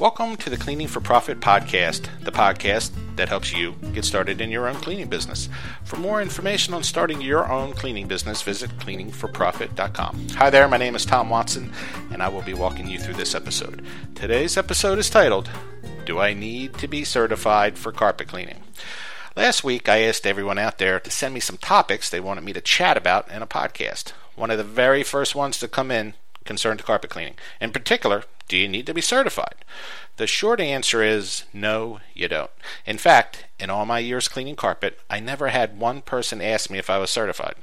Welcome to the Cleaning for Profit podcast, the podcast that helps you get started in your own cleaning business. For more information on starting your own cleaning business, visit cleaningforprofit.com. Hi there, my name is Tom Watson, and I will be walking you through this episode. Today's episode is titled, Do I Need to Be Certified for Carpet Cleaning? Last week, I asked everyone out there to send me some topics they wanted me to chat about in a podcast. One of the very first ones to come in concerned to carpet cleaning. In particular, do you need to be certified? The short answer is no, you don't. In fact, in all my years cleaning carpet, I never had one person ask me if I was certified.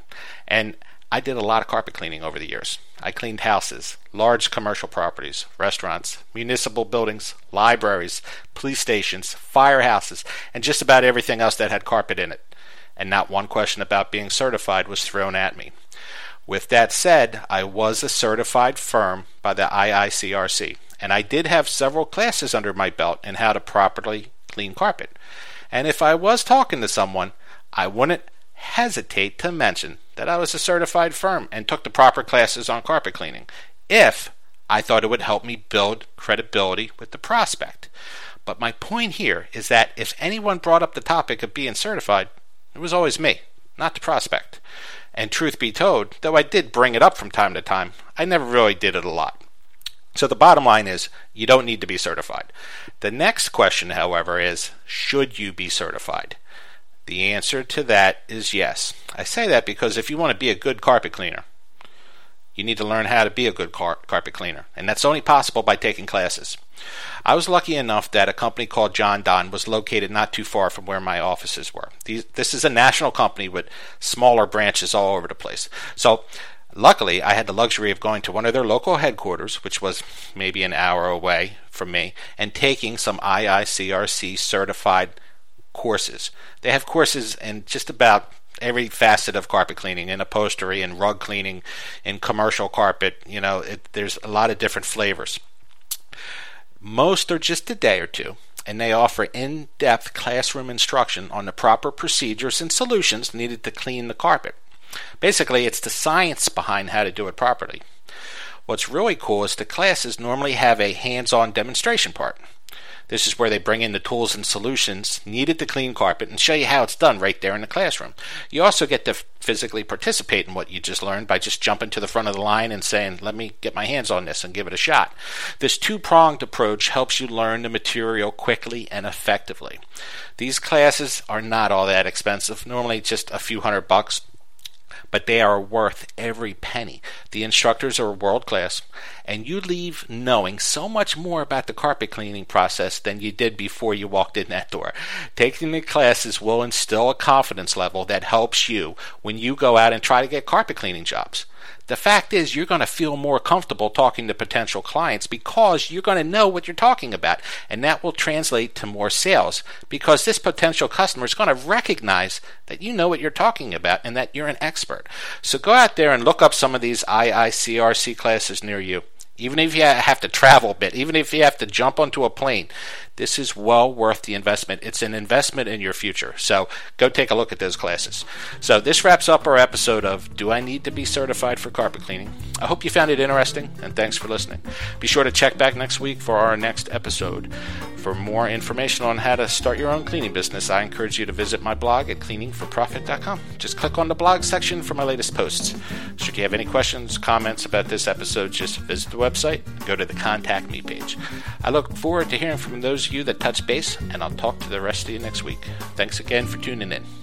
And I did a lot of carpet cleaning over the years. I cleaned houses, large commercial properties, restaurants, municipal buildings, libraries, police stations, firehouses, and just about everything else that had carpet in it. And not one question about being certified was thrown at me. With that said, I was a certified firm by the IICRC, and I did have several classes under my belt in how to properly clean carpet. And if I was talking to someone, I wouldn't hesitate to mention that I was a certified firm and took the proper classes on carpet cleaning if I thought it would help me build credibility with the prospect. But my point here is that if anyone brought up the topic of being certified, it was always me, not the prospect. And truth be told, though I did bring it up from time to time, I never really did it a lot. So the bottom line is you don't need to be certified. The next question, however, is should you be certified? The answer to that is yes. I say that because if you want to be a good carpet cleaner, you need to learn how to be a good car- carpet cleaner, and that's only possible by taking classes. I was lucky enough that a company called Jon-Don was located not too far from where my offices were. These, this is a national company with smaller branches all over the place. So, luckily, I had the luxury of going to one of their local headquarters, which was maybe an hour away from me, and taking some IICRC certified courses. They have courses in just about every facet of carpet cleaning in upholstery and rug cleaning in commercial carpet you know it, there's a lot of different flavors. Most are just a day or two and they offer in-depth classroom instruction on the proper procedures and solutions needed to clean the carpet. Basically it's the science behind how to do it properly. What's really cool is the classes normally have a hands-on demonstration part this is where they bring in the tools and solutions needed to clean carpet and show you how it's done right there in the classroom. You also get to physically participate in what you just learned by just jumping to the front of the line and saying, let me get my hands on this and give it a shot. This two pronged approach helps you learn the material quickly and effectively. These classes are not all that expensive, normally just a few hundred bucks but they are worth every penny. The instructors are world class, and you leave knowing so much more about the carpet cleaning process than you did before you walked in that door. Taking the classes will instill a confidence level that helps you when you go out and try to get carpet cleaning jobs. The fact is, you're going to feel more comfortable talking to potential clients because you're going to know what you're talking about, and that will translate to more sales because this potential customer is going to recognize that you know what you're talking about and that you're an expert. So go out there and look up some of these IICRC classes near you even if you have to travel a bit, even if you have to jump onto a plane, this is well worth the investment. It's an investment in your future. So go take a look at those classes. So this wraps up our episode of Do I Need to Be Certified for Carpet Cleaning? I hope you found it interesting, and thanks for listening. Be sure to check back next week for our next episode. For more information on how to start your own cleaning business, I encourage you to visit my blog at cleaningforprofit.com. Just click on the blog section for my latest posts. Should you have any questions, comments about this episode, just visit the website, go to the Contact Me page. I look forward to hearing from those you that touch base, and I'll talk to the rest of you next week. Thanks again for tuning in.